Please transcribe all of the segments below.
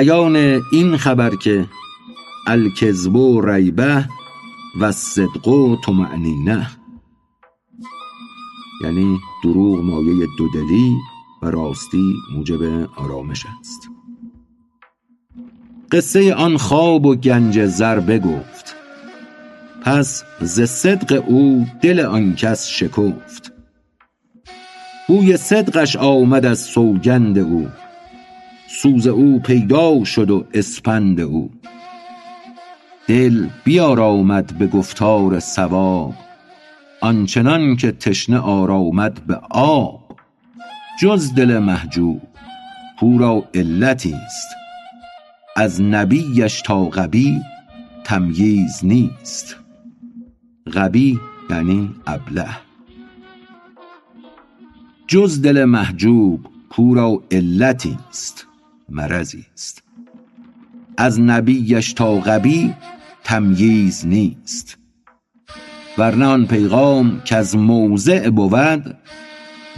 بیان این خبر که الکذب و ریبه و صدق و طمأنینه. یعنی دروغ مایه دودلی و راستی موجب آرامش است. قصه آن خواب و گنج زر بگفت. پس ز صدق او دل آن کس شکفت. بوی صدقش آمد از سوگند او. سوز او پیدا شد و اسپند او. دل بیارامد به گفتار صواب آنچنان که تشنه آرامد به آب. جز دل محجوب کاو را علتی است. از نبیش تا غبی تمییز نیست. غبی یعنی ابله. جز دل محجوب کاو را علتی است. مرضی است. از نبیش تا غبی تمییز نیست. ورنه آن پیغام کز موضع بود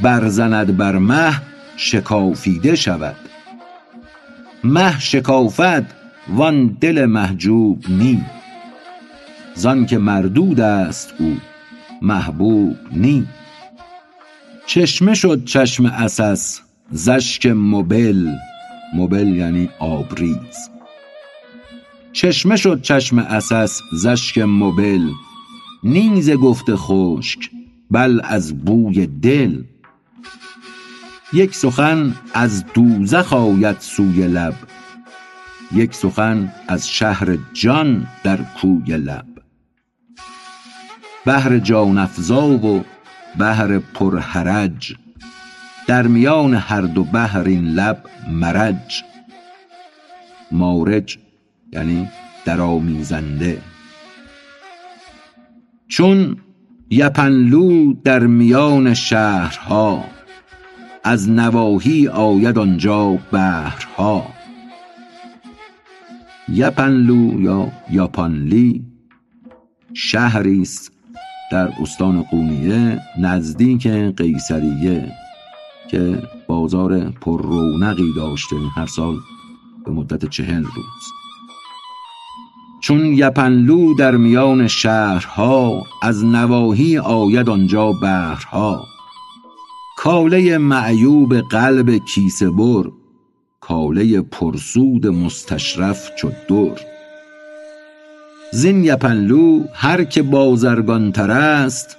بر زند بر مه شکافیده شود. مه شکافد وان دل محجوب نی. زانکه مردود است او محبوب نی. چشمه شد چشم عسس ز اشک مبل مبل یعنی آبریز. چشمه شد چشم عسس ز اشک مبل. نی ز گفت خشک بل از بوی دل. یک سخن از دوزخ آید سوی لب. یک سخن از شهر جان در کوی لب. بحر جان افزا و بحر پر حرج در میان هر دو بحر این لب مرج. مارج یعنی درآمیزنده چون یپنلو در میان شهرها از نواحی آید آنجا بحرها. یپنلو یا یاپانلی شهری است در استان قونیه نزدیک قیصریه. که بازار پر رونقی داشته هر سال به مدت چهل روز. چون یپنلو در میان شهرها از نواحی آید آنجا بحرها. کاله معیوب قلب کیسه بر کاله پر سود مستشرف چو در. زین یپنلو هر که بازرگان تر است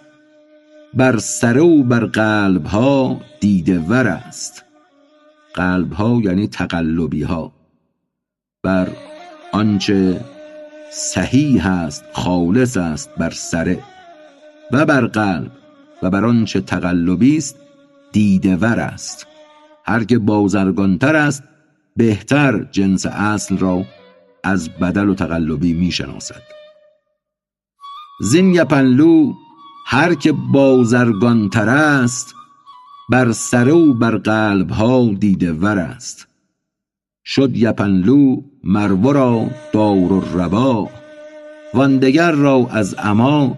بر سره و بر قلبها دیده ور است. قلبها یعنی تقلبیها. بر آنچه صحیح است خالص است بر سره. و بر قلب و بر آنچه تقلبی است دیده ور است. هر که بازرگان تر است بهتر جنس اصل را از بدل و تقلبی می شناسد زین یپنلو هر که بازرگان تر است بر سره و بر قلبها دیده ور است. شد یپنلو مر ورا دارالروا وان دگر را از عمی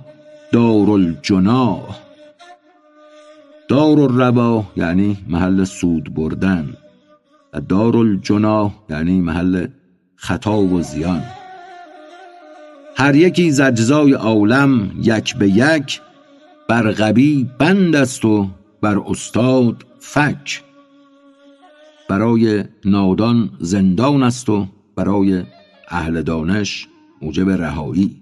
دارالجناح دارالروا یعنی محل سود بردن و دارالجناح یعنی محل خطا و زیان. هر یکی ز اجزای عالم یک به یک بر غبی بند است و بر استاد فک برای نادان زندان است و برای اهل دانش موجب رهایی.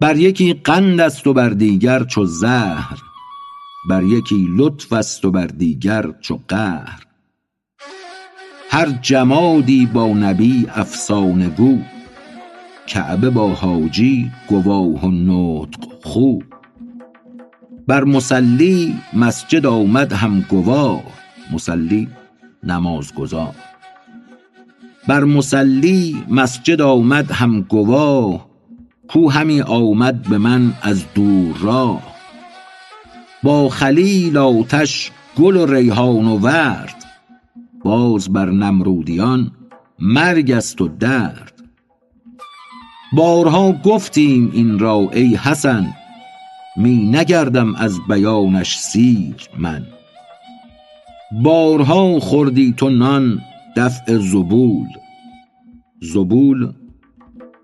بر یکی قند است و بر دیگر چو زهر. بر یکی لطف است و بر دیگر چو قهر. هر جمادی با نبی افسانه گو کعبه با حاجی گواه و نطق خو. بر مصلی مسجد آمد هم گواه مصلی نمازگزار. بر مصلی مسجد آمد هم گواه کاو همی آمد به من از دور راه. با خلیل آتش گل و ریحان و ورد باز بر نمرودیان مرگ است و درد. بارها گفتیم این را ای حسن می نگردم از بیانش سیر من. بارها خوردی تو نان دفع زبول. زبول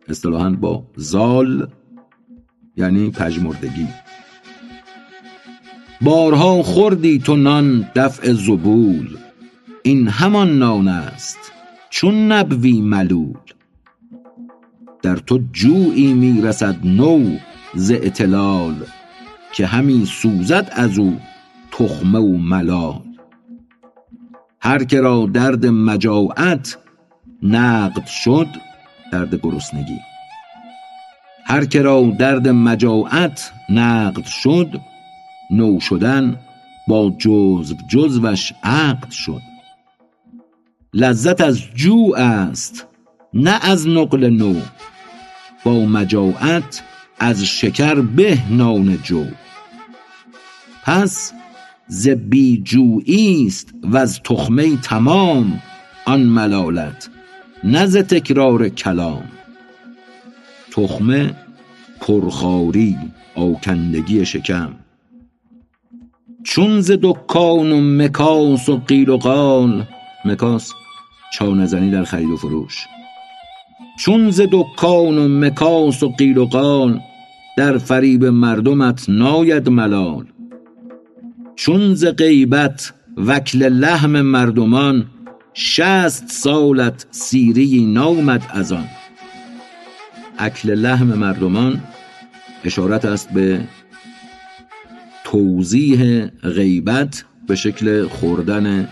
اصطلاحا با زال یعنی پژمردگی. بارها خوردی تو نان دفع زبول. این همان نان است چون نبوی ملول. در تو جویی می‌رسد نو ز اطلال که همی سوزد از او تخمه و ملال. هر که را درد مجاعت نقد شد درد گرسنگی. هر که را درد مجاعت نقد شد نو شدن با جزو جزوش عقد شد. لذت از جو است نه از نقل نو با مجاعت از شکر به نان جو. پس ز بیجویی است از تخمه تمام آن ملالت نه ز تکرار کلام. تخمه پرخاری آکندگی شکم. چون ز دکان و مکاس و قیل و قال مکاس چانه زنی در خرید و فروش. چون ز دکان و مکاس و قیل و قال در فریب مردمت ناید ملال. چون ز غیبت وکل لحم مردمان شصت سالت سیری نامد از آن. اکل لحم مردمان اشارت است به توضیح غیبت به شکل خوردن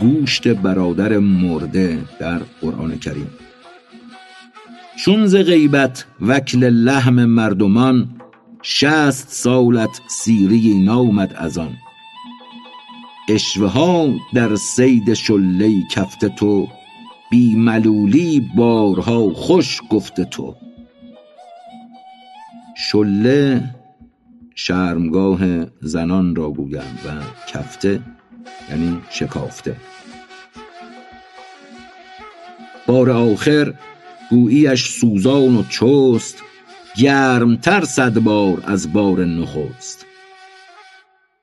گوشت برادر مرده در قرآن کریم. چون ز غیبت وکل لحم مردمان شست سالت سیری نامد از آن. اشوه ها در صید شله کفت تو بی ملولی بارها خوش گفت تو. شله شرمگاه زنان را گویند و کفته یعنی شکافته. بار آخر گوییش سوزان و چست گرمتر صد بار از بار نخست.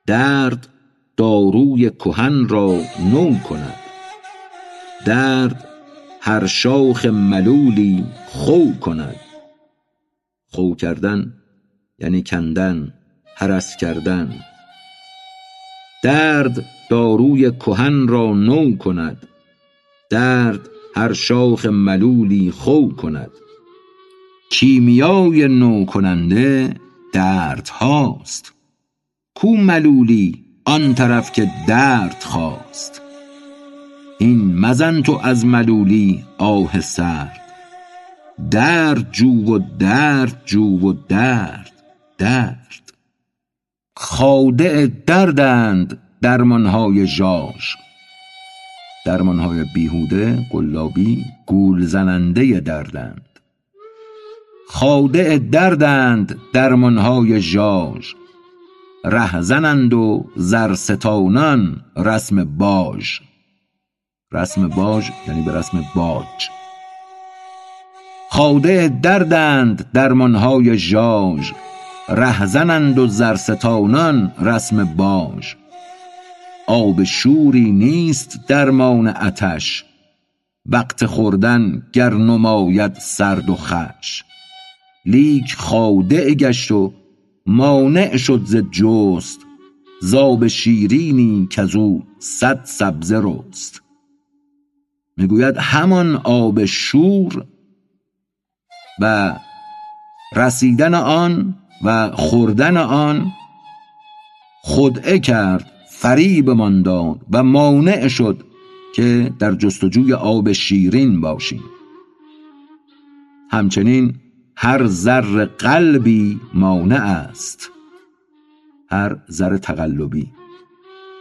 درد داروی کهن را نو کند. درد هر شاخ ملولی خو کند. خو کردن یعنی کندن هرس کردن. درد داروی کهن را نو کند. درد هر شاخ ملولی خو کند. کیمیای نو کننده درد هاست. کو ملولی آن طرف که درد خواست. این مزن تو از ملولی آه سرد. درد جو و درد جو و درد درد. خادع دردند درمانهای ژاژ. درمانهای بیهوده قلابی گول زننده دردند. خادع دردند درمانهای ژاژ. رهزنند و زرستانان رسم باژ. رسم باژ یعنی به رسم باج. خادع دردند درمانهای ژاژ. رهزنند و زرستانان رسم باژ. آب شوری نیست درمان آتش وقت خوردن گر نماید سرد و خش. لیک خادع گشت و مانع شد ز جست. زاب شیرینی کزو صد سبزه رست. می‌گوید همان آب شور و رسیدن آن و خوردن آن خدعه کرد. فریبمان داد و مانع شد که در جستجوی آب شیرین باشیم. همچنین هر زر قلبی مانع است. هر زر تقلبی.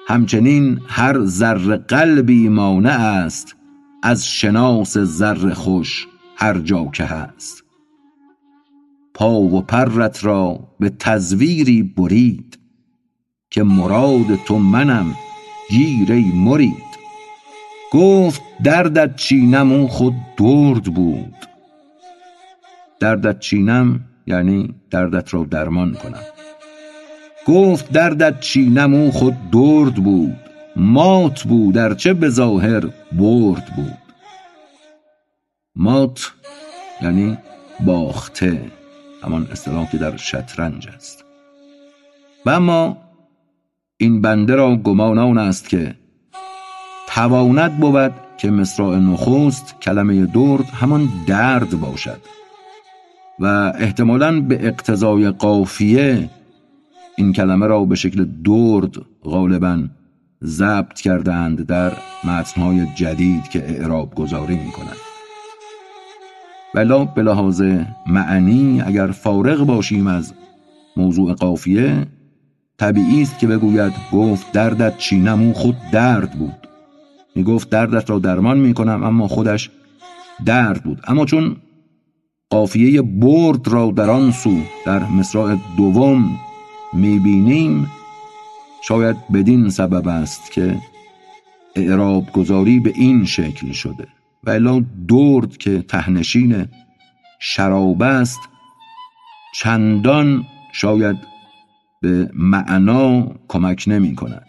همچنین هر زر قلبی مانع است از شناس زر خوش هر جا که هست. پا و پرت را به تزویری برید. که مراد تو منم گیر ای مرید. گفت دردت چینم او خود درد بود. دردت چینم یعنی دردت را درمان کنم. گفت دردت چینم او خود درد بود. مات بود چه به ظاهر برد بود. مات یعنی باخته همان اصطلاح که در شطرنج است. و اما این بنده را گمان آن است که تواند بود که مصرع نخست کلمه درد همان درد باشد و احتمالا به اقتضای قافیه این کلمه را به شکل درد غالبا ضبط کردند در متنهای جدید که اعراب گذاری می کنند ولا به لحاظ معنی اگر فارغ باشیم از موضوع قافیه طبیعی است که بگوید گفت دردت چینم خود درد بود. می گفت دردت را درمان می کنم اما خودش درد بود. اما چون قافیه برد را در آن سو در مصرع دوم می بینیم شاید بدین سبب است که اعراب گذاری به این شکل شده و الا درد که تهنشین شراب است چندان شاید به معنا کمک نمی کند.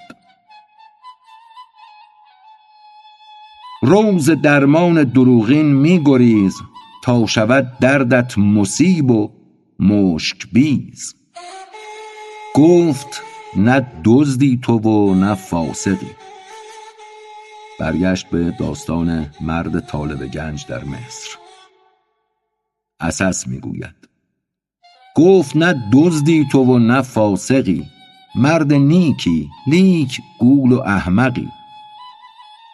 روز درمان دروغین می گریز تا شود دردت مصیب و مشک بیز. گفت نه دزدی تو و نه فاسقی. برگشت به داستان مرد طالب گنج در مصر. اساس می‌گوید گفت نه دزدی تو و نه فاسقی. مرد نیکی نیک گول و احمقی.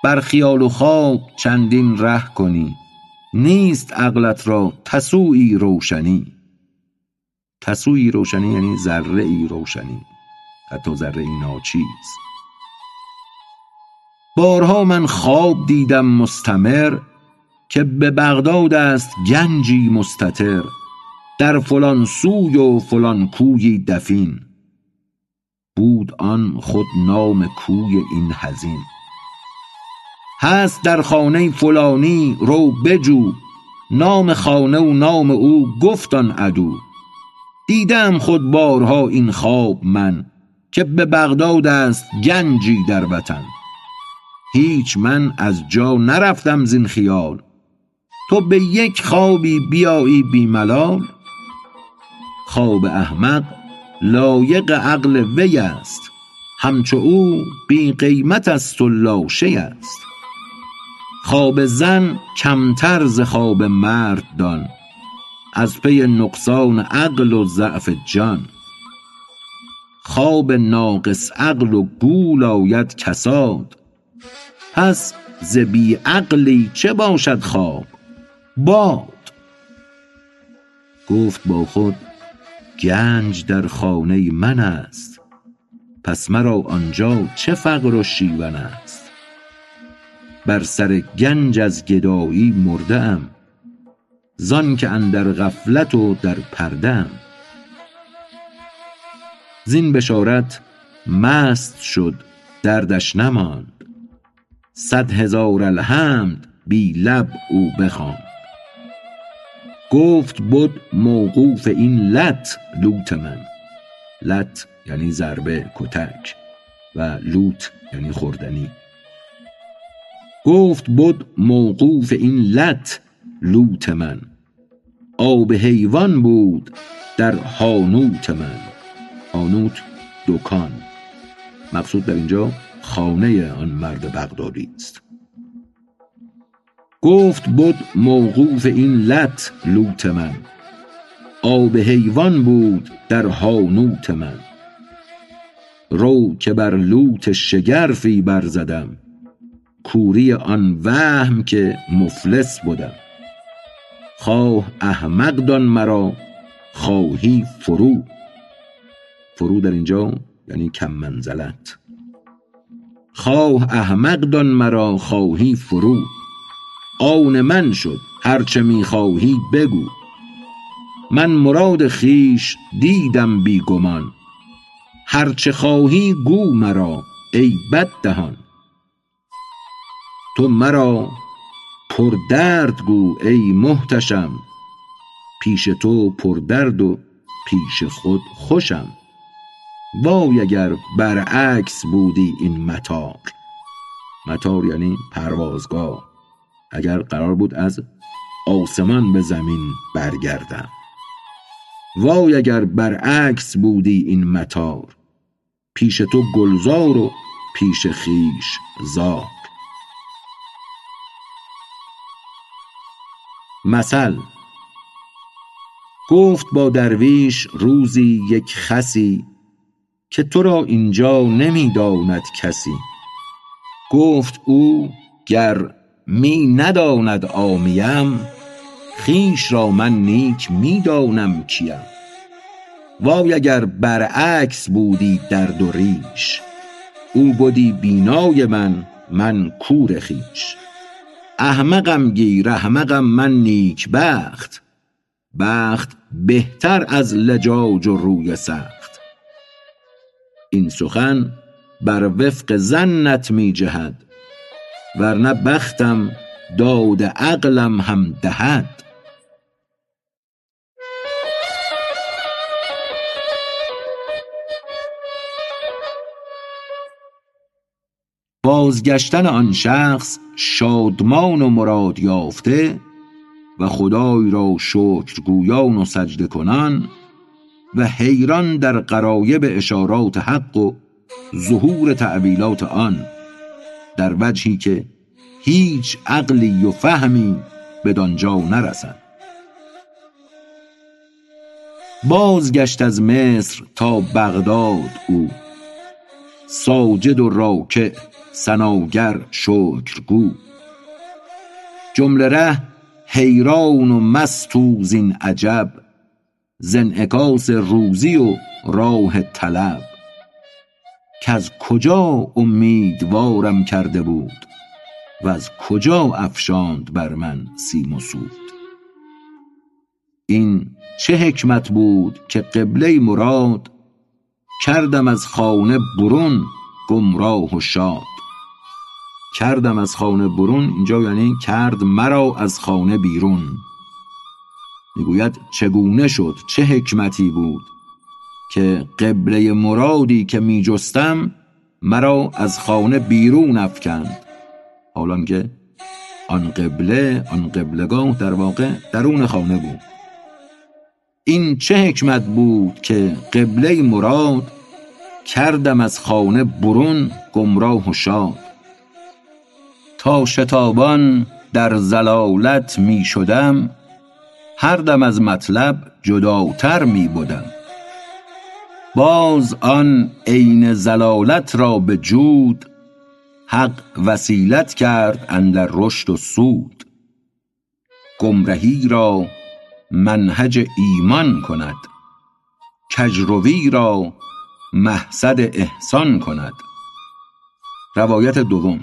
بر خیال و خواب چندین ره کنی. نیست عقلت را تسوعی روشنی. تسوعی روشنی یعنی ذره ای روشنی. حتی ذره ای ناچیز. بارها من خواب دیدم مستمر که به بغداد است گنجی مستتر در فلان سوی و فلان کوی دفین. بود آن خود نام کوی این هزین هست در خانه فلانی رو بجو. نام خانه و نام او گفتان عدو. دیدم خود بارها این خواب من که به بغداد است گنجی در وطن. هیچ من از جا نرفتم زین خیال. تو به یک خوابی بیایی بی ملال خواب احمق لایق عقل وی است. همچو او بی قیمت است و لاشه است. خواب زن کمتر ز خواب مرد دان از پی نقصان عقل و ضعف جان. خواب ناقص عقل و گول آید کساد پس ز بی عقلی چه باشد خواب؟ باد. گفت با خود گنج در خانه من است. پس مرا آنجا چه فقر و شیون است؟ بر سر گنج از گدایی مرده ام زان که اندر غفلت و در پرده ام زین بشارت مست شد دردش نماند. صد هزار الحمد بی لب او بخواند. گفت بد موقوف این لت لوت من. لت یعنی ضربه کتک و لوت یعنی خوردنی. گفت بد موقوف این لت لوت من. آب حیوان بود در هانوت من. هانوت دکان. مقصود در اینجا خانه آن مرد بغدادی است. گفت بود موقوف این لط لوت من. آب حیوان بود در هانوت من. رو که بر لوت شگرفی برزدم کوری آن وهم که مفلس بودم خواه احمق دان مرا خواهی فرو. فرو در اینجا یعنی کم منزلت. خواه احمق دان مرا خواهی فرو. آن من شد هرچه می‌خواهی بگو. من مراد خیش دیدم بی گمان. هرچه خواهی گو مرا ای بد دهان تو مرا پردرد گو ای محتشم. پیش تو پردرد و پیش خود خوشم. وای اگر برعکس بودی این مطار. متار یعنی پروازگاه اگر قرار بود از آسمان به زمین برگردم. وای اگر برعکس بودی این متار پیش تو گلزار و پیش خیش زار. مثل گفت با درویش روزی یک خسی که تو را اینجا نمی‌داند کسی. گفت او گر می نداند عامیم خویش را من نیک می‌دانم کیم. وای اگر برعکس بودی درد و ریش او بدی بینای من من کور خویش. احمقم گیر احمقم من نیک بخت بخت بهتر از لجاج و روی سخت. این سخن بر وفق ظنت می جهد. ورنه بختم داد عقلم هم دهد. بازگشتن آن شخص شادمان و مراد یافته و خدای را شکرگویان و سجده کنان و حیران در قرایب اشارات حق و ظهور تعبیلات آن. در وجهی که هیچ عقلی و فهمی بدانجا نرسد. بازگشت از مصر تا بغداد او. ساجد و راکع ثناگر شکرگو. جمله ره حیران و مست و زین عجب ز انعکاس روزی و راه طلب. کز کجا امیدوارم کرده بود وز کجا افشاند بر من سیم و سود. این چه حکمت بود که قبله مراد کردم از خانه برون گمراه و شاد. کردم از خانه برون اینجا یعنی کرد مرا از خانه بیرون. می‌گوید چگونه شد؟ چه حکمتی بود؟ که قبله مرادی که میجستم مرا از خانه بیرون افکند. حالا که آن قبله آن قبلگاه در واقع درون خانه بود. این چه حکمت بود که قبله مراد کردم از خانه برون گمراه و شاد؟ تا شتابان در زلالت می شدم هر دم از مطلب جداتر می بودم باز آن عین زلالت را به جود حق وسیلت کرد اندر رشد و سود. گمرهی را منهج ایمان کند کجروی را محصد احسان کند. روایت دوم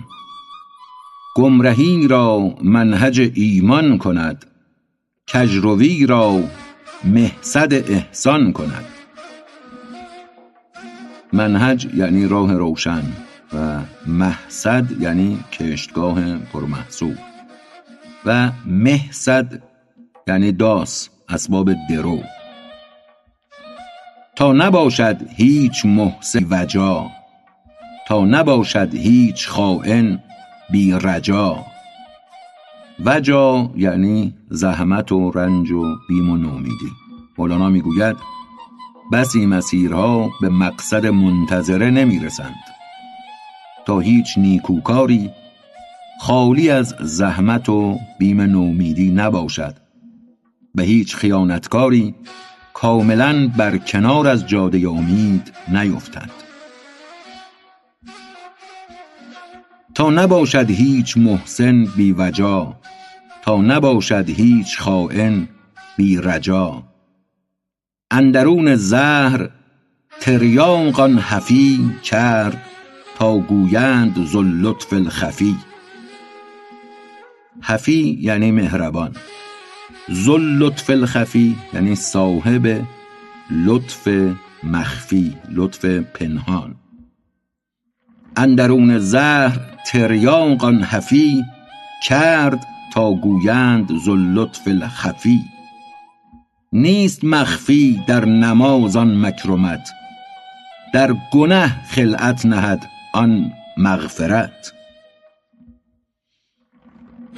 گمرهی را منهج ایمان کند کجروی را محصد احسان کند. منهج یعنی راه روشن و محصد یعنی کشتگاه پرمحصول و محصد یعنی داس اسباب درو. تا نباشد هیچ محسن وجا تا نباشد هیچ خائن بی رجا. وجا یعنی زحمت و رنج و بیم و نومیدی. مولانا می‌گوید بسی مسیرها به مقصد منتظره نمی‌رسند. تا هیچ نیکوکاری خالی از زحمت و بیم نومیدی نباشد. به هیچ خیانتکاری کاملا بر کنار از جاده امید نیفتد. تا نباشد هیچ محسن بی وجا تا نباشد هیچ خائن بی رجا. اندرون زهر تریاق آن حفی کرد تا گویند ذو اللطف الخفی. حفی یعنی مهربان. ذو اللطف الخفی یعنی صاحب لطف مخفی لطف پنهان. اندرون زهر تریاق آن حفی کرد تا گویند ذو اللطف الخفی. نیست مخفی در نماز آن مکرمت در گنه خلعت نهد آن مغفرت.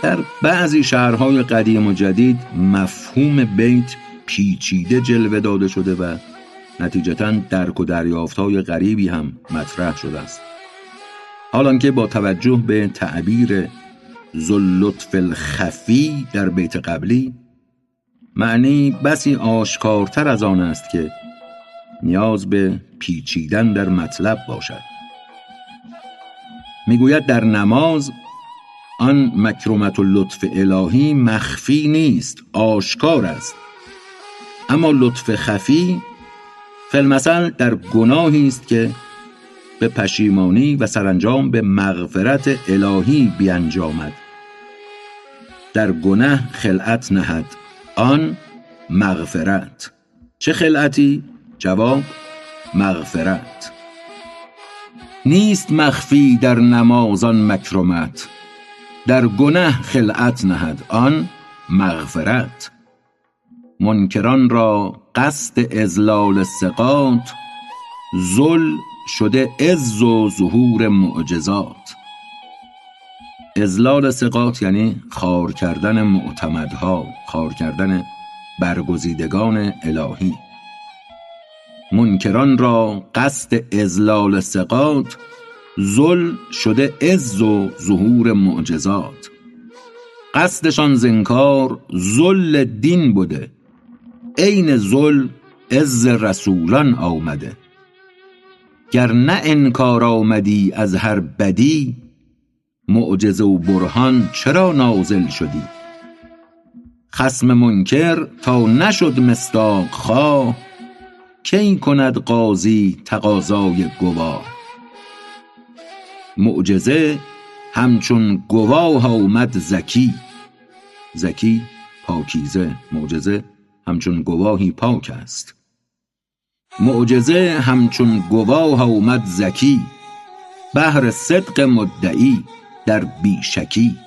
در بعضی شهرهای قدیم و جدید مفهوم بیت پیچیده جلوه داده شده و نتیجتا درک و دریافت های غریبی هم مطرح شده است. حالانکه با توجه به تعبیر زلطف الخفی در بیت قبلی معنی بسی آشکارتر از آن است که نیاز به پیچیدن در مطلب باشد. می‌گوید در نماز آن مکرمت و لطف الهی مخفی نیست آشکار است. اما لطف خفی فلمثل در گناهی است که به پشیمانی و سرانجام به مغفرت الهی بیانجامد. در گناه خلعت نهد. آن مغفرت. چه خلعتی؟ جواب مغفرت. نیست مخفی در نمازان مکرمت. در گنه خلعت نهد آن مغفرت. منکران را قصد ازلال سقاط. زل شده عز و ظهور معجزات. ازلال سقاط یعنی خار کردن معتمدها خار کردن برگزیدگان الهی. منکران را قصد ازلال سقاط زل شده عز و ظهور معجزات. قصدشان زنکار زل دین بوده. عین زل عز رسولان آمده. گر نه انکار آمدی از هر بدی معجزه و برهان چرا نازل شدی؟ خسم منکر تا نشد مصداق خواه کی کند قاضی تقاضای گواه؟ معجزه همچون گواه آمد زکی. زکی پاکیزه معجزه همچون گواهی پاک است. معجزه همچون گواه آمد زکی. بهر صدق مدعی. در بیشکی.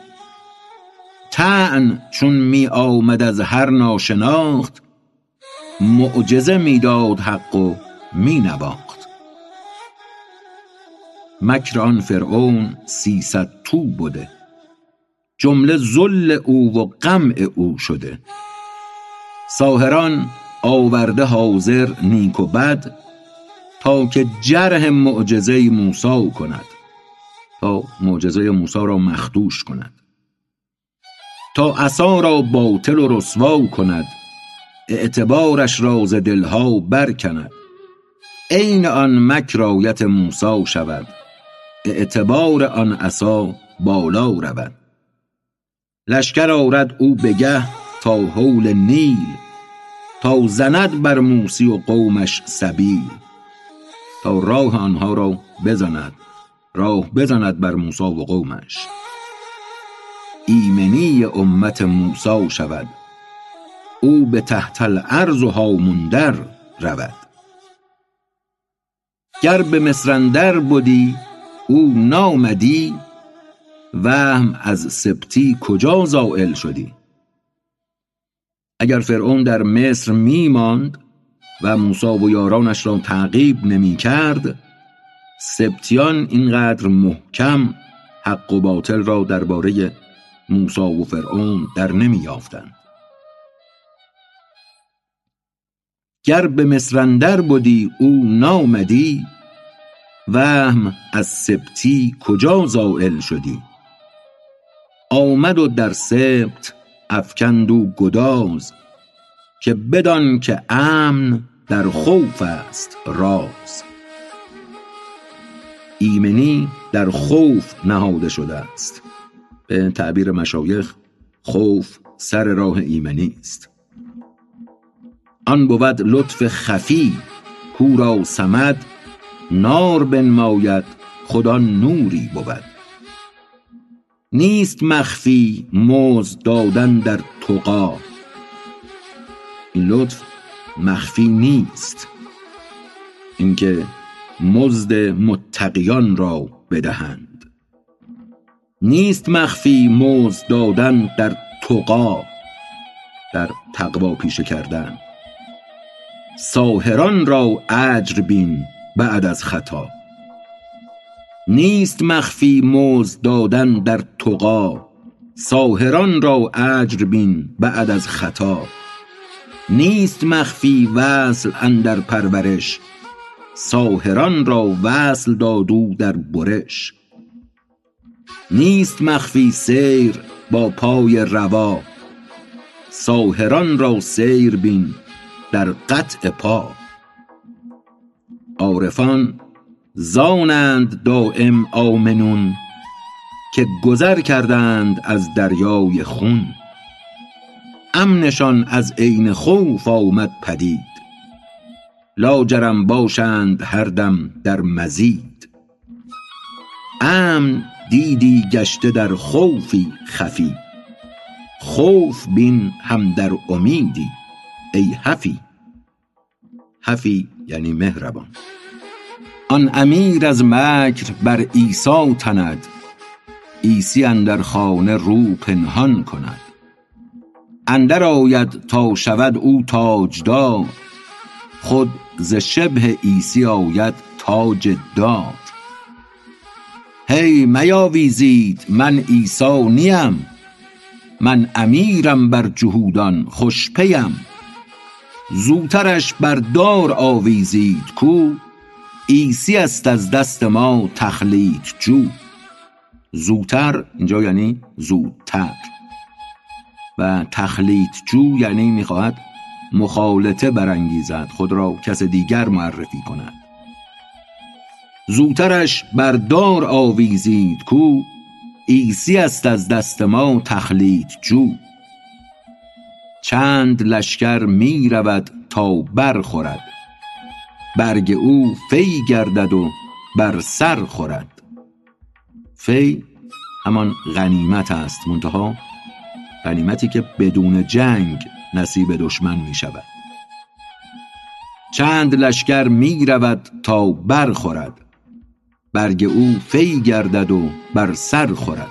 طعن چون می آمد از هر ناشناخت معجزه می‌داد حق و می نواخت. مکر آن فرعون سیصد تو بوده جمله ذل او و قمع او شده. ساحران آورده حاضر نیک و بد تا که جرح معجزه موسی کند. تا معجزه موسی را مخدوش کند. تا عصا را باطل و رسوا کند. اعتبارش را ز دلها برکند. عین آن مکر آیت موسی شود. اعتبار آن عصا بالا رود. لشکر آرد او بگه تا حول نیل. تا زند بر موسی و قومش سبیل. تا راه آنها را بزند. راه بزند بر موسی و قومش. ایمنی امت موسی شود. او به تحت الارض و هامون در رود. گر به مصر اندر بدی او نامدی. وهم از سبتی کجا زائل شدی؟ اگر فرعون در مصر می ماند و موسی و یارانش را تعقیب نمی کرد سبتیان اینقدر محکم حق و باطل را درباره موسی و فرعون در نمی یافتند گر به مصر اندر بدی او نامدی. وهم از سبتی کجا زائل شدی؟ آمد و در سبت افکند او گداز که بدان که امن در خوف است راز. ایمنی در خوف نهاده شده است. به تعبیر مشایخ خوف سر راه ایمنی است. آن بود لطف خفی کو را صمد نار بنماید خدا نوری بود. نیست مخفی مزد دادن در تقی این لطف مخفی نیست. اینکه مزد متقیان را بدهند. نیست مخفی مزد دادن در تقا در تقوا پیشه کردن. ساهران را اجر بین بعد از خطا. نیست مخفی مزد دادن در تقا ساهران را اجر بین بعد از خطا. نیست مخفی وصل اندر پرورش ساهران را وصل داد او در برش. نیست مخفی سیر با پای روا. ساهران را سیر بین در قطع پا. عارفان زانند دایم آمنون که گذر کردند از دریای خون. امنشان از عین خوف آمد پدید. لاجرم باشند هر دم در مزید. امن دیدی گشته در خوفی خفی. خوف بین هم در امیدی ای حفی. حفی یعنی مهربان. آن امیر از مکر بر عیسی تند عیسی اندر خانه رو پنهان کند. اندر آید تا شود او تاجدار خود ز شبه عیسی آید تاج دار. هی میاویزید من عیسی نیم من امیرم بر جهودان خوش پیم. بر دار آویزید کو عیسی است از دست ما تخلیط جو. زوتر اینجا یعنی زودتر. و تخلیط جو یعنی می‌خواهد مخالطه برانگیزد خود را کس دیگر معرفی کند. زوترش بر دار آویزید کو عیسی است از دست ما تخلیط جو. چند لشکر می رود تا بر خورد برگ او فی گردد و بر سر خورد. فی همان غنیمت است منتها غنیمتی که بدون جنگ نصیب دشمن می شود. چند لشکر می رود تا بر خورد. برگ او فی گردد و بر سر خورد.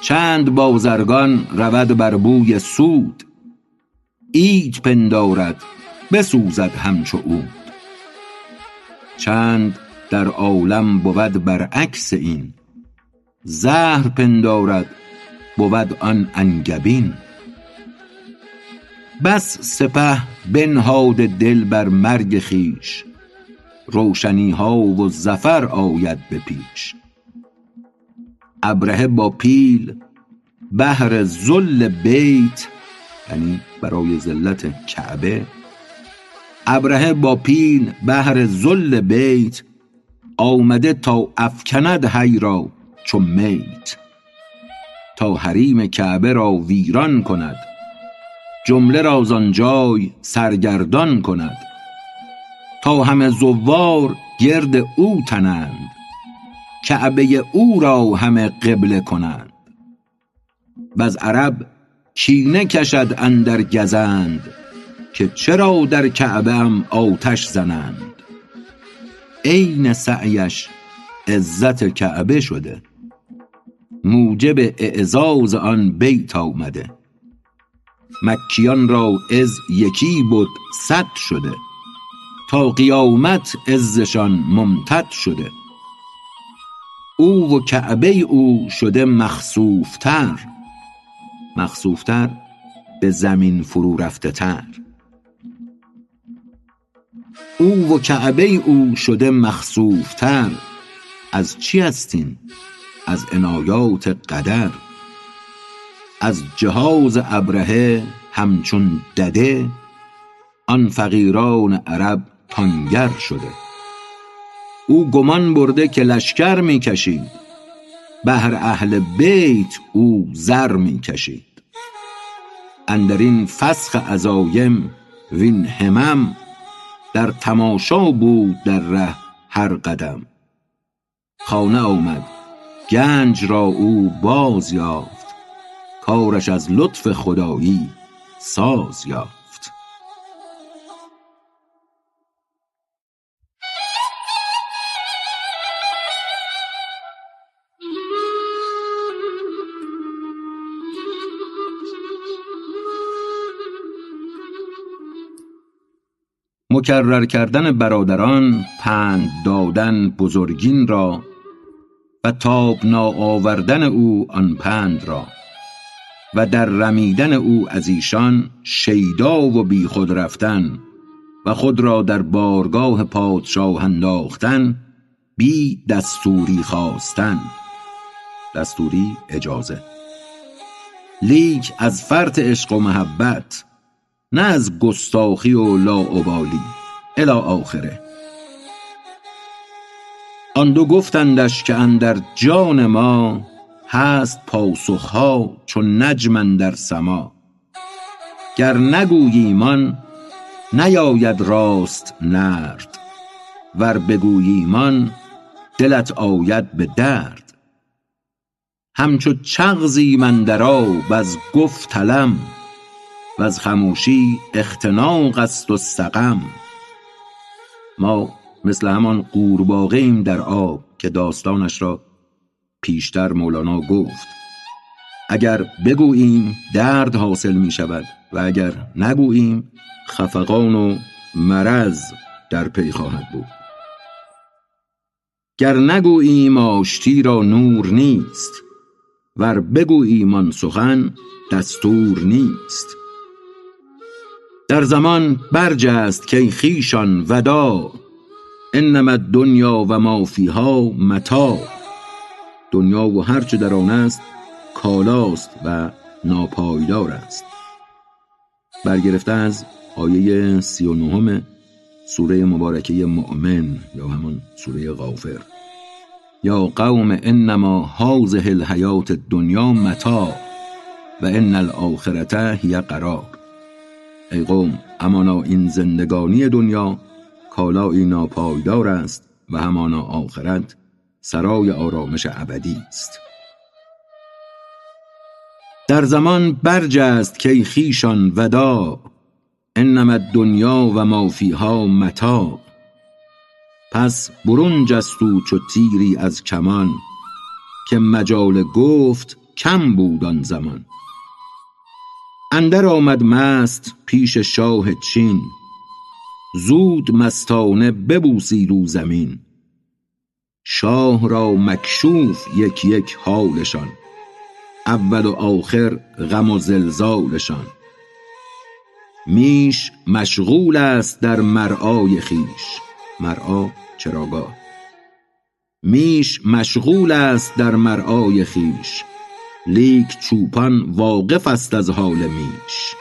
چند بازرگان رود بر بوی سود. عید پندارد بسوزد همچو عود. چند در عالم بود برعکس این. زهر پندارد بود آن انگبین. بس سپه بنهاده دل بر مرگ خویش. روشنی ها و ظفر آید به پیش. ابرهه با پیل بهر ذل بیت یعنی برای ذلت کعبه. ابرهه با پیل بهر ذل بیت آمده تا افکند حی را چو میت. تا حریم کعبه را ویران کند جمله را زان جای سرگردان کند. تا همه زوار گرد او تنند کعبه او را همه قبله کنند. وز عرب کینه کشد اندر گزند که چرا در کعبه ام آتش زنند. عین سعیش عزت کعبه شده موجب اعزاز آن بیت آمده. مکیان را عز یکی بد صد شده. تا قیامت عزشان ممتد شده. او و کعبه او شده مخسوف تر مخسوف تر به زمین فرو رفته تر. او و کعبه او شده مخسوف تر از چی است این از عنایات قدر. از جهاز ابرهه همچون دده آن فقیران عرب تانگر شده. او گمان برده که لشکر می کشید بهر اهل بیت او زر می کشید اندرین فسخ عزایم وین همم در تماشا بود در ره هر قدم. خانه آمد گنج را او باز یافت. کارش از لطف خدایی ساز یافت. مکرر کردن برادران پند دادن بزرگین را و تاب آوردن او آن پند را. و در رمیدن او از ایشان شیدا و بی خود رفتن و خود را در بارگاه پادشاه انداختن بی دستوری خواستن. دستوری اجازه. لیک از فرط عشق و محبت نه از گستاخی و لاعبالی الی آخره. آن دو گفتندش که اندر جان ما هست پاسخها چون نجم در سما. گر نگویی من نیاید راست نرد. ور بگویی من دلت آید به درد. همچو چغزی من در آب از گفت تلم وز خموشی اختناق است و سقم. ما مثل همان قورباغه ایم در آب که داستانش را پیشتر مولانا گفت اگر بگوییم درد حاصل می شود و اگر نگوییم خفقان و مرض در پی خواهد بود. گر نگوییم آشتی را نور نیست ور بگوییم آن سخن دستور نیست. در زمان برج است که خیشان ودا انما دنیا و ما فیها متاع دنیا و هرچه در آن است کالاست و ناپایدار است. برگرفته از آیه سی و نهم سوره مبارکه مؤمن یا همان سوره غافر. یا قوم انما هازه الحیات الدنیا متاع و ان الاخرته هی قرار. ای قوم امانا این زندگانی دنیا کالایی ناپایدار است و همانا آخرت سرای آرامش ابدی است. در زمان برج است که خیشان ودا انما دنیا و ما فیها متاع پس برون جستو چو تیری از کمان که مجال گفت کم بود آن زمان. اندر آمد مست پیش شاه چین زود مستانه ببوسید او زمین. شاه را مکشوف یک یک حالشان اول و آخر غم و زلزالشان. میش مشغول است در مرعای خیش. مرعا چراگاه. میش مشغول است در مرعای خیش. لیک چوپان واقف است از حال میش.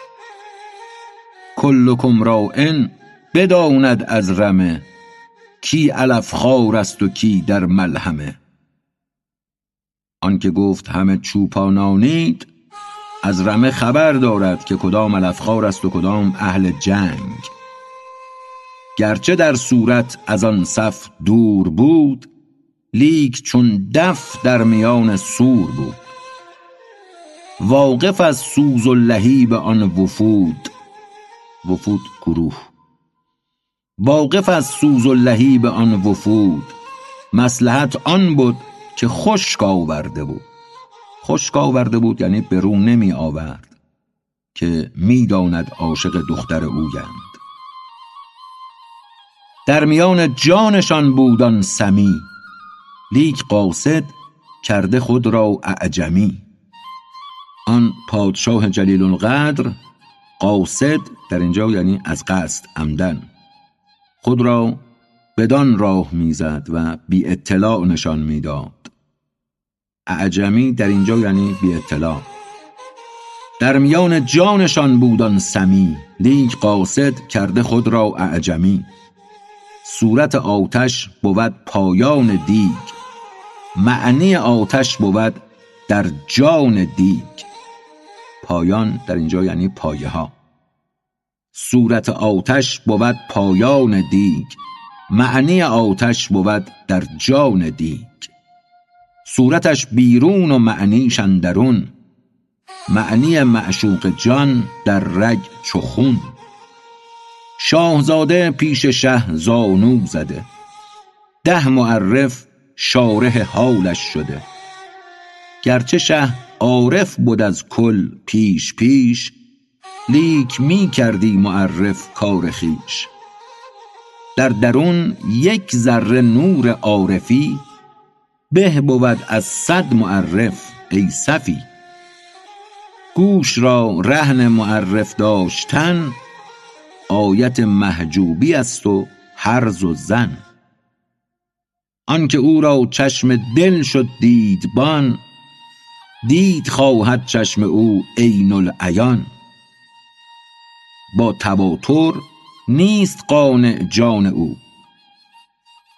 کلکم راعن بداند از رمه. کی علف خوار است و کی در ملهمه؟ آنکه گفت همه چوپانانید از رمه خبر دارد که کدام علف خوار است و کدام اهل جنگ. گرچه در صورت از آن صف دور بود لیک چون دف در میان سور بود. واقف از سوز و لهیب آن وفود. وفود گروه. واقف از سوز و لهیب آن وفود. مصلحت آن بود که خشک آورده بود. خشک آورده بود یعنی به رو نمی آورد که می‌داند عاشق دختر اویند. در میان جانشان بود آن سمی. لیک قاصد کرده خود را اعجمی. آن پادشاه جلیل القدر قاصد در اینجا یعنی از قصد عمدن. خود را بدان راه می‌زد و بی اطلاع نشان می‌داد. اعجمی در اینجا یعنی بی اطلاع در میان جانشان بودان سمی لیک قاصد کرده خود را اعجمی. صورت آتش بود پایان دیگ. معنی آتش بود در جان دیگ. پایان در اینجا یعنی پایه ها صورت آتش بود پایان دیگ معنی آتش بود در جان دیگ. صورتش بیرون و معنیش اندرون معنی معشوق جان در رگ چو خون شاهزاده پیش شه زانو زده ده معرف شارح حالش شده. گرچه شه عارف بود از کل پیش پیش لیک می کردی معرف کار خویش. در درون یک ذره نور عارفی به بود از صد معرف ای صفی. گوش را رهن معرف داشتن آیت محجوبی است و هرز و زن. آنکه او را چشم دل شد دیدبان دید خواهد چشم او عین العیان. با تواتر نیست قانع جان او.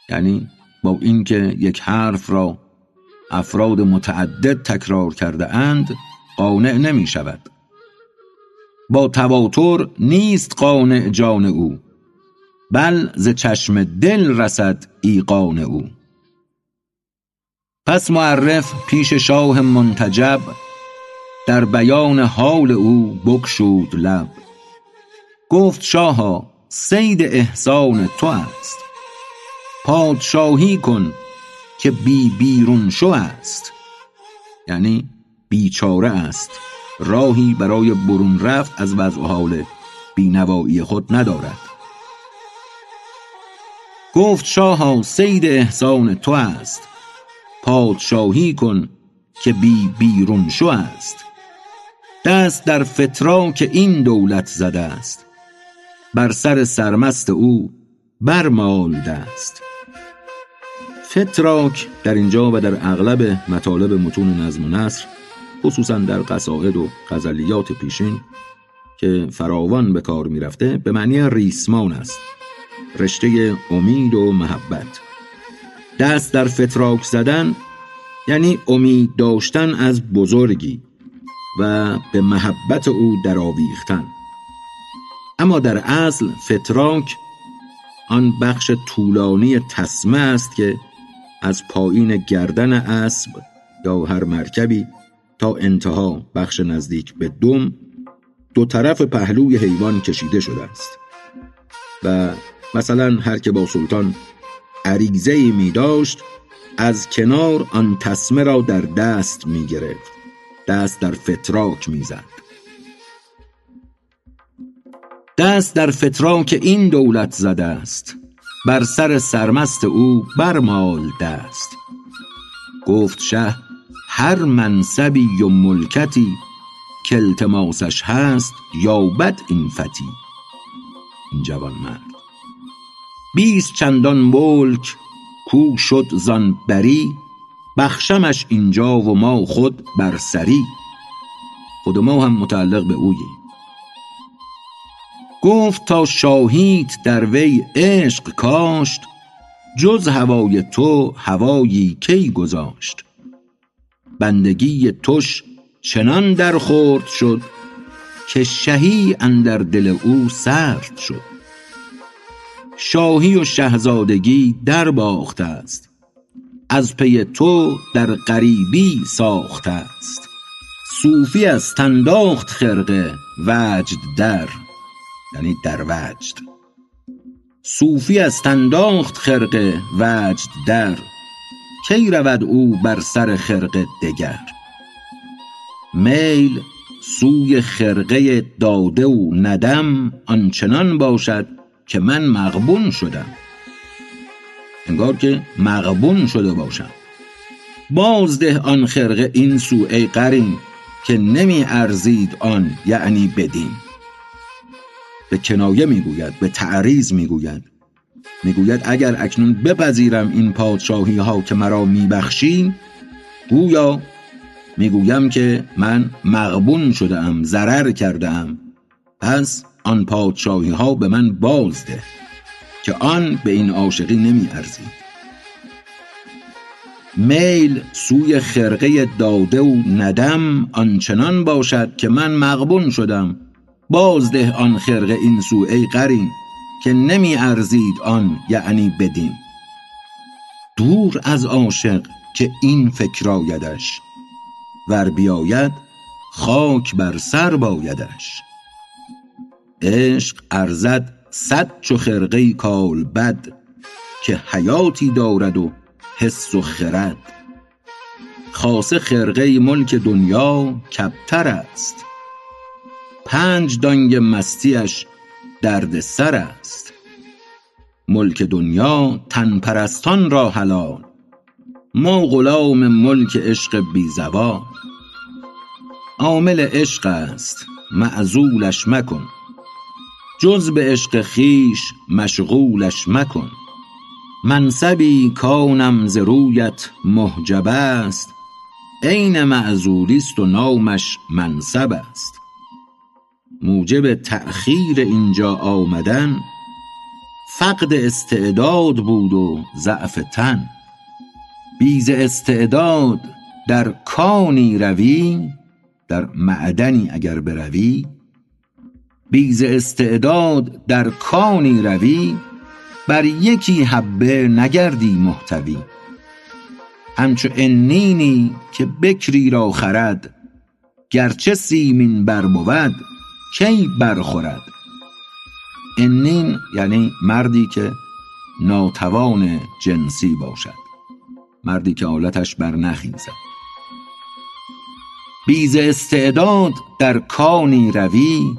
یعنی با اینکه یک حرف را افراد متعدد تکرار کرده اند قانع نمی شود. با تواتر نیست قانع جان او بل ز چشم دل رسد ایقان او. پس معرف پیش شاه منتجب در بیان حال او بگشود لب. گفت شاها صید احسان تو است. پادشاهی کن که بی بیرون شو است. یعنی بیچاره است. راهی برای برون رفت از وضع حال بینوایی خود ندارد. گفت شاها صید احسان تو است. پادشاهی کن که بی بیرون شو است. دست در فتراک این دولت زده است. بر سر سرمست او برمال دست فتراک در اینجا و در اغلب مطالب متون نظم و نثر خصوصا در قصائد و غزلیات پیشین که فراوان به کار می‌رفته به معنی ریسمان است. رشته امید و محبت. دست در فتراک زدن یعنی امید داشتن از بزرگی و به محبت او درآویختن. اما در اصل فتراک آن بخش طولانی تسمه است که از پایین گردن اسب یا هر مرکبی تا انتها بخش نزدیک به دم دو طرف پهلوی حیوان کشیده شده است و مثلا هر که با سلطان عریضه می داشت از کنار آن تسمه را در دست می گرفت دست در فتراک می زد. دست در فتراک این دولت زده است. بر سر سرمست او برمال دست. گفت شه هر منصبی و ملکتی که التماسش هست یابد این فتی. این جوان مرد. بیست چندان ملک کو شد زان بری بخشمش اینجا و ما خود بر سری. خود ما هم متعلق به اوییم. گفت تا شاهیت در وی عشق کاشت جز هوای تو هوایی کی گذاشت. بندگی تش چنان در خورد شد که شهی اندر دل او سرد شد. شاهی و شهزادگی در باخته است از پی تو در غریبی ساخته است. صوفی از تنداخت خرقه وجد در. یعنی در وجد. صوفی از تنداخت خرقه وجد در. کی رود او بر سر خرقه دگر؟ میل سوی خرقه داده و ندم آنچنان باشد که من مغبون شدم. انگار که مغبون شده باشم. بازده آن خرقه این سو ای قرین که نمی ارزید آن یعنی بدین. به کنایه می‌گوید به تعریض می‌گوید. می‌گوید اگر اکنون بپذیرم این پادشاهی ها که مرا میبخشی گویا می‌گویم که من مغبون شده ام ضرر کرده ام پس آن پادشاهی ها به من بازده که آن به این عاشقی نمی ارزید میل سوی خرقه داده و ندم آنچنان باشد که من مغبون شدم. بازده آن خرقه این سو ای قرین که نمی ارزید آن یعنی بدین. دور از عاشق که این فکر آیدش ور بیاید خاک بر سر بایدش. عشق ارزد صد چو خرقه کال بد که حیاتی دارد و حس و خرد. خاصه خرقه ملک دنیا کبتر است. پنج دانگ مستیش درد سر است. ملک دنیا تن پرستان را حلال ما غلام ملک عشق بی زوال عامل عشق است معزولش مکن. جز به عشق خویش مشغولش مکن. منصبی کانم ز رویت محجب است. عین معزولی است و نامش منصب است. موجب تأخیر اینجا آمدن فقد استعداد بود و ضعف تن. بی ز استعداد در کانی روی در معدنی اگر بروی. بی ز استعداد در کانی روی بر یکی حبه نگردی محتوی. همچو عنینی که بکری را خرد گرچه سیمین بر بود کی برخورد؟ عنین یعنی مردی که ناتوان جنسی باشد. مردی که آلتش بر نخیزد. بی ز استعداد در کانی روی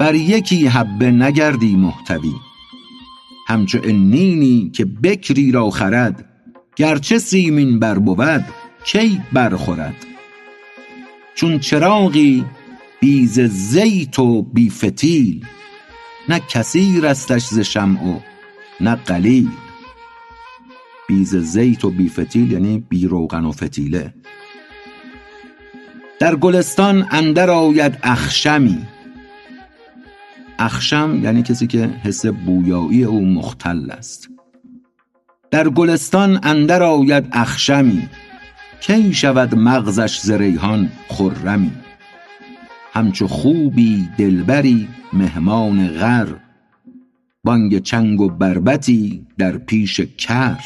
بر یکی حبه نگردی محتوی. همچو عنینی که بکری را خرد گرچه سیمین بر بود کی برخورد؟ چون چراغی بی ز زیت و بی فتیل. نه کثیرستش ز شمع و نه قلیل. بی ز زیت و بی فتیل یعنی بی روغن و فتیله. در گلستان اندر آید اخشمی. اخشم یعنی کسی که حس بویایی او مختل است. در گلستان اندر آید اخشمی. کی شود مغزش ز ریحان خرمی. همچو خوبی دلبری مهمان غر. بانگ چنگ و بربطی در پیش کر.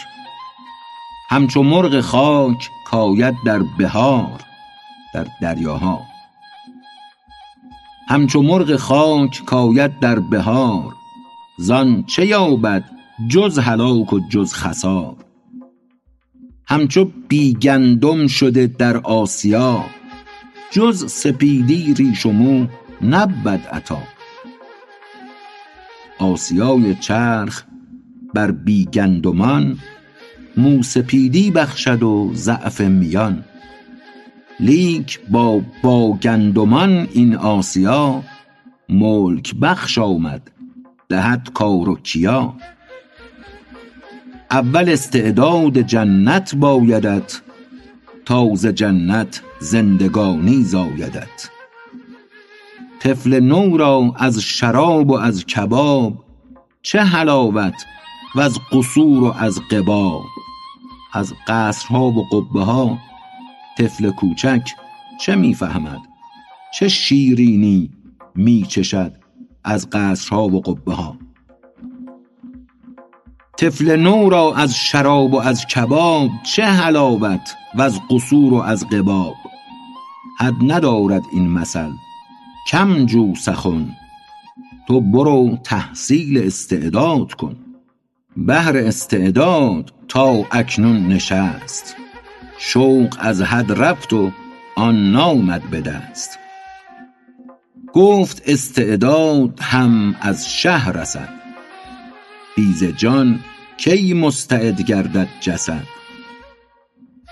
همچو مرغ خاک کآید در بحار در دریاها. همچو مرغ خاک کآید در بحار زان چه یابد جز هلاک و جز خسار؟ همچو بی گندم شده در آسیا جز سپیدی ریش و مو نبود عطا. آسیای چرخ بر بی گندمان موسپیدی بخشد و ضعف میان. لیک با باگندمان این آسیا ملک بخش آمد دهد کار و کیا. اول استعداد جنت بایدت تا ز جنت زندگانی زایدت. طفل نو را از شراب و از کباب چه حلاوت وز قصور و از قباب. از قصرها و قبه ها طفل کوچک چه می فهمد چه شیرینی می چشد از قصرها و قبه ها طفل نو را از شراب و از کباب چه حلاوت وز قصور و از قباب؟ حد ندارد این مثل. کم جو سخن تو برو تحصیل استعداد کن. بهر استعداد تا اکنون نشست. شوق از حد رفت و آن نامد به دست. گفت استعداد هم از شه رسد. بی ز جان کی مستعد گردد جسد؟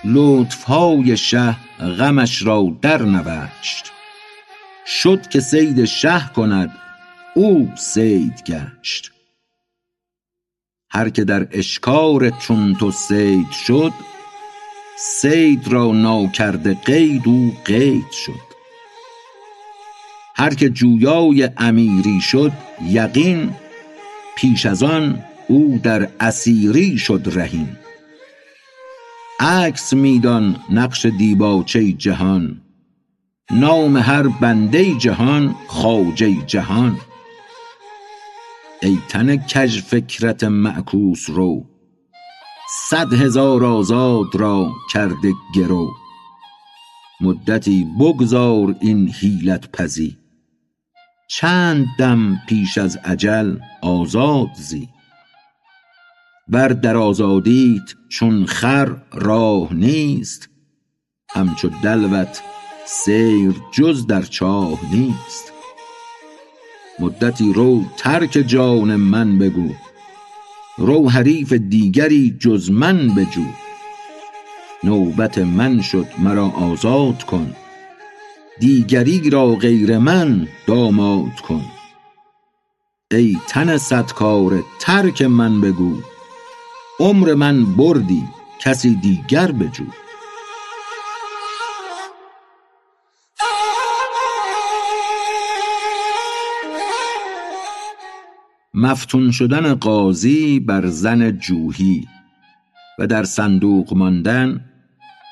لطف های شه غمش را در نوشت. شد که صید شه کند او صید گشت. هر که در اشکار چون تو صید شد صید را ناکرده قید او قید شد. هر که جویای امیری شد یقین پیش از آن او در اسیری شد رهین. عکس می دان نقش دیباچه جهان. نام هر بنده جهان خواجه جهان. ای تن کژ فکرت معکوس رو صد هزار آزاد را کرده گرو. مدتی بگذار این حیلت پزی. چند دم پیش از اجل آزاد زی. ور در آزادیت چون خر راه نیست. همچو دلوت سیر جز در چاه نیست. مدتی رو ترک جان من بگو رو حریف دیگری جز من بجو. نوبت من شد مرا آزاد کن دیگری را غیر من داماد کن. ای تن صدکاره ترک من بگو عمر من بردی کسی دیگر بجو. مفتون شدن قاضی بر زن جوهی و در صندوق ماندن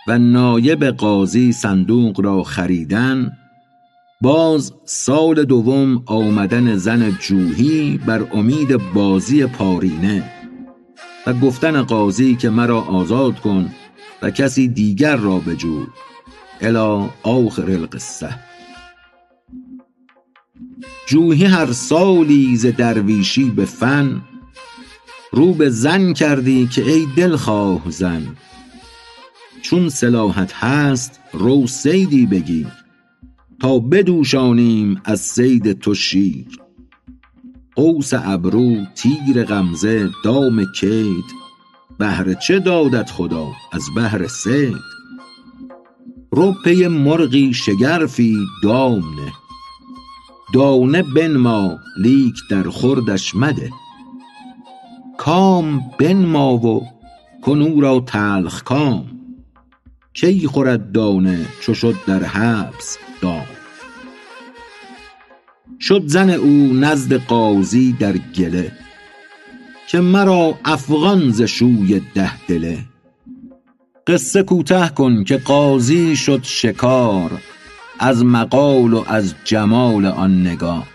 و نایب قاضی صندوق را خریدن باز سال دوم آمدن زن جوهی بر امید بازی پارینه. و گفتن قاضی که مرا آزاد کن و کسی دیگر را بجو الی آخر القصه. جوهی هر سالی ز درویشی به فن رو به زن کردی که ای دلخواه زن. چون صلاحت هست رو صیدی بگیر تا بدوشانیم از صید تو شیر. قوس ابرو تیر غمزه دام کید. بهر چه دادت خدا؟ از بهر صید. رو پی مرغی شگرفی دام نه دانه بنما لیک در خوردش مده. کام بنما و کن او را تلخ کام. کی خورد دانه چو شد در حبس دام. شد زن او نزد قاضی در گله که مرا افغان ز شوی ده دله. قصه کوته کن که قاضی شد شکار از مقال و از جمال آن نگار.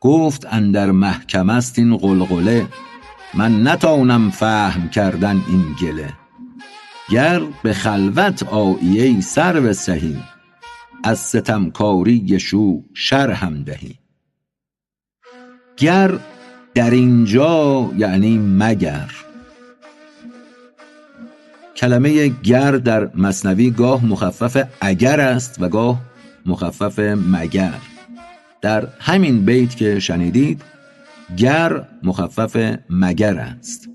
گفت اندر محکمه ست این غلغله من نتانم فهم کردن این گله. گر به خلوت آیی سرو سهی از ستمکاری شو شرحم دهی. گر در اینجا یعنی مگر. کلمه گر در مثنوی گاه مخفف اگر است و گاه مخفف مگر. در همین بیت که شنیدید گر مخفف مگر است.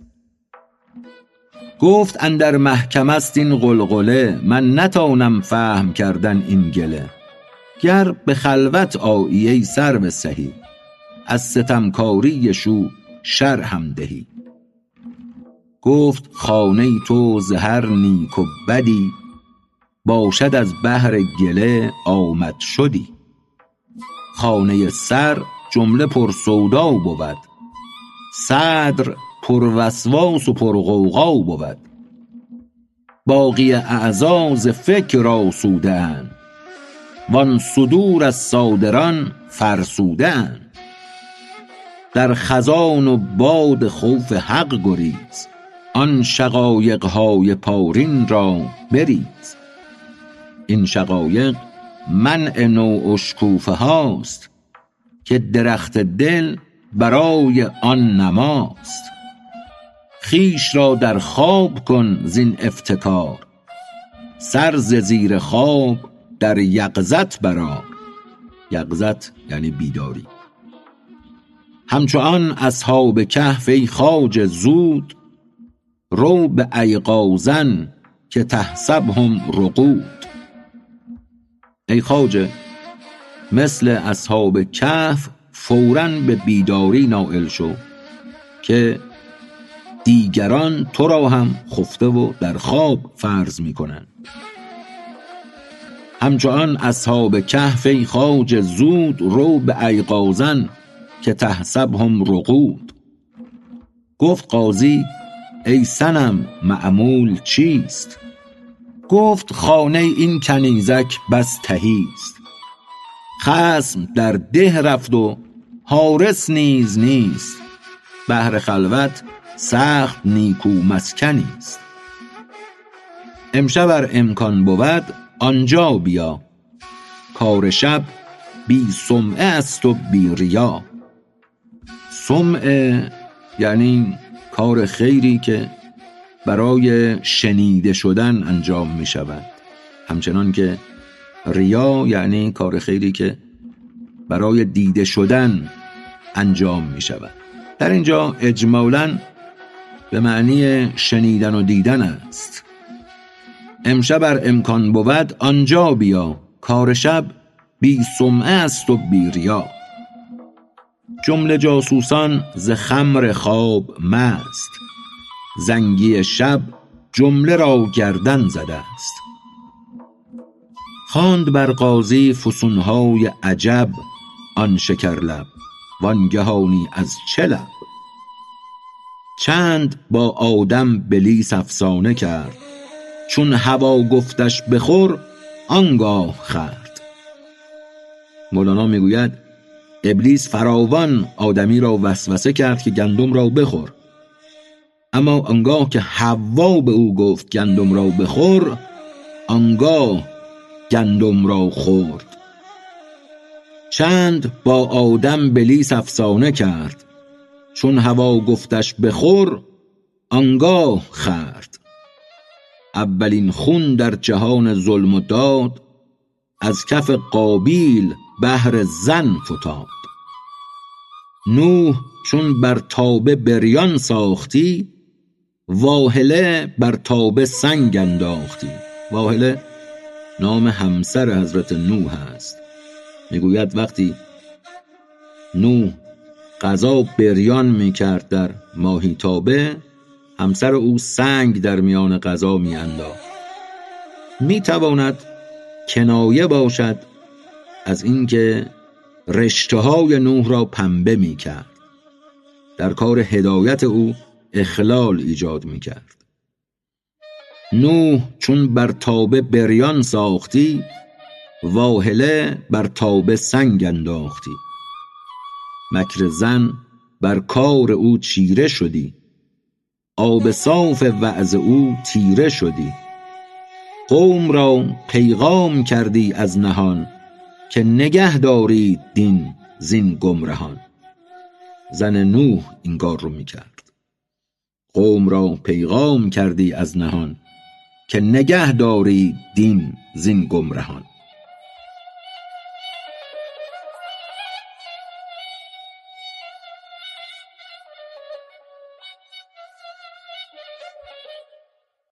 گفت اندر محکمه ست این غلغله. من نتانم فهم کردن این گله. گر به خلوت آیی ای سرو سهی از ستمکاری شو شرحم دهی. گفت خانه تو ز هر نیک و بدی باشد از بهر گله آمد شدی. خانه سر جمله پر سودا بود. صدر پر وسواس و پر غوغا بود. باقی اعضا ز فکر آسوده اند وان صدور از صادران فرسوده اند در خزان و باد خوف حق گریز. آن شقایق های پارین را بریز. این شقایق منع نوع اشکوفه هاست که درخت دل برای آن نماست. خویش را در خواب کن زین افتکار. سر ز زیر خواب در یقظت برآر یقظت یعنی بیداری. همچو آن اصحاب کهف ای خواجه زود رو به ایقاظا که تحسبهم رقود. ای خواجه مثل اصحاب کهف فورا به بیداری نایل شو که دیگران تو را هم خفته و در خواب فرض می کنند همچو آن اصحاب کهف ای خواجه زود رو به ایقاظا که تحسبهم رقود. گفت قاضی ای صنم مأمول چیست؟ گفت خانه این کنیزک بس تهی است. خصم در ده رفت و حارس نیز نیست. بهر خلوت سخت نیکو مسکنی است. امشب ار امکان بود آنجا بیا. کار شب بی سمعه است و بی ریا. سمعه یعنی کار خیری که برای شنیده شدن انجام می شود. همچنان که ریا یعنی کار خیری که برای دیده شدن انجام می شود. در اینجا اجمالا به معنی شنیدن و دیدن است. امشب بر امکان بود آنجا بیا کار شب بی سمعه است و بی ریا. جمله جاسوسان ز خمر خواب مست زنگی شب جمله را گردن زده است. خواند بر قاضی فسونهای عجب آن شکرلب وانگهانی از چه لب؟ چند با آدم بلیس افسانه کرد. چون هوا گفتش بخور آنگاه خورد. مولانا می‌گوید ابلیس فراوان آدمی را وسوسه کرد که گندم را بخور. اما آنگاه که حوا به او گفت گندم را بخور آنگاه گندم را خورد. چند با آدم بلیس افسانه کرد. چون هوا گفتش بخور آنگاه خورد. اولین خون در جهان ظلم و داد از کف قابیل بهر زن فتاد. نوح چون بر تابه بریان ساختی واهله بر تابه سنگ انداختی. واهله نام همسر حضرت نوح است می‌گوید وقتی نوح غذا بریان می‌کرد در ماهی تابه. همسر او سنگ در میان غذا میانداخت. می‌تواند کنایه باشد از اینکه رشته های نوح را پنبه می‌کرد. در کار هدایت او اخلال ایجاد می‌کرد. نوح چون بر تابه بریان ساختی واهله بر تابه سنگ انداختی. مکر زن بر کار او چیره شدی. آب صاف وعظ او تیره شدی. قوم را پیغام کردی از نهان که نگه دارید دین زین گمرهان. زن نوح این کار رو می‌کرد. قوم را پیغام کردی از نهان که نگه دارید دین زین گمرهان.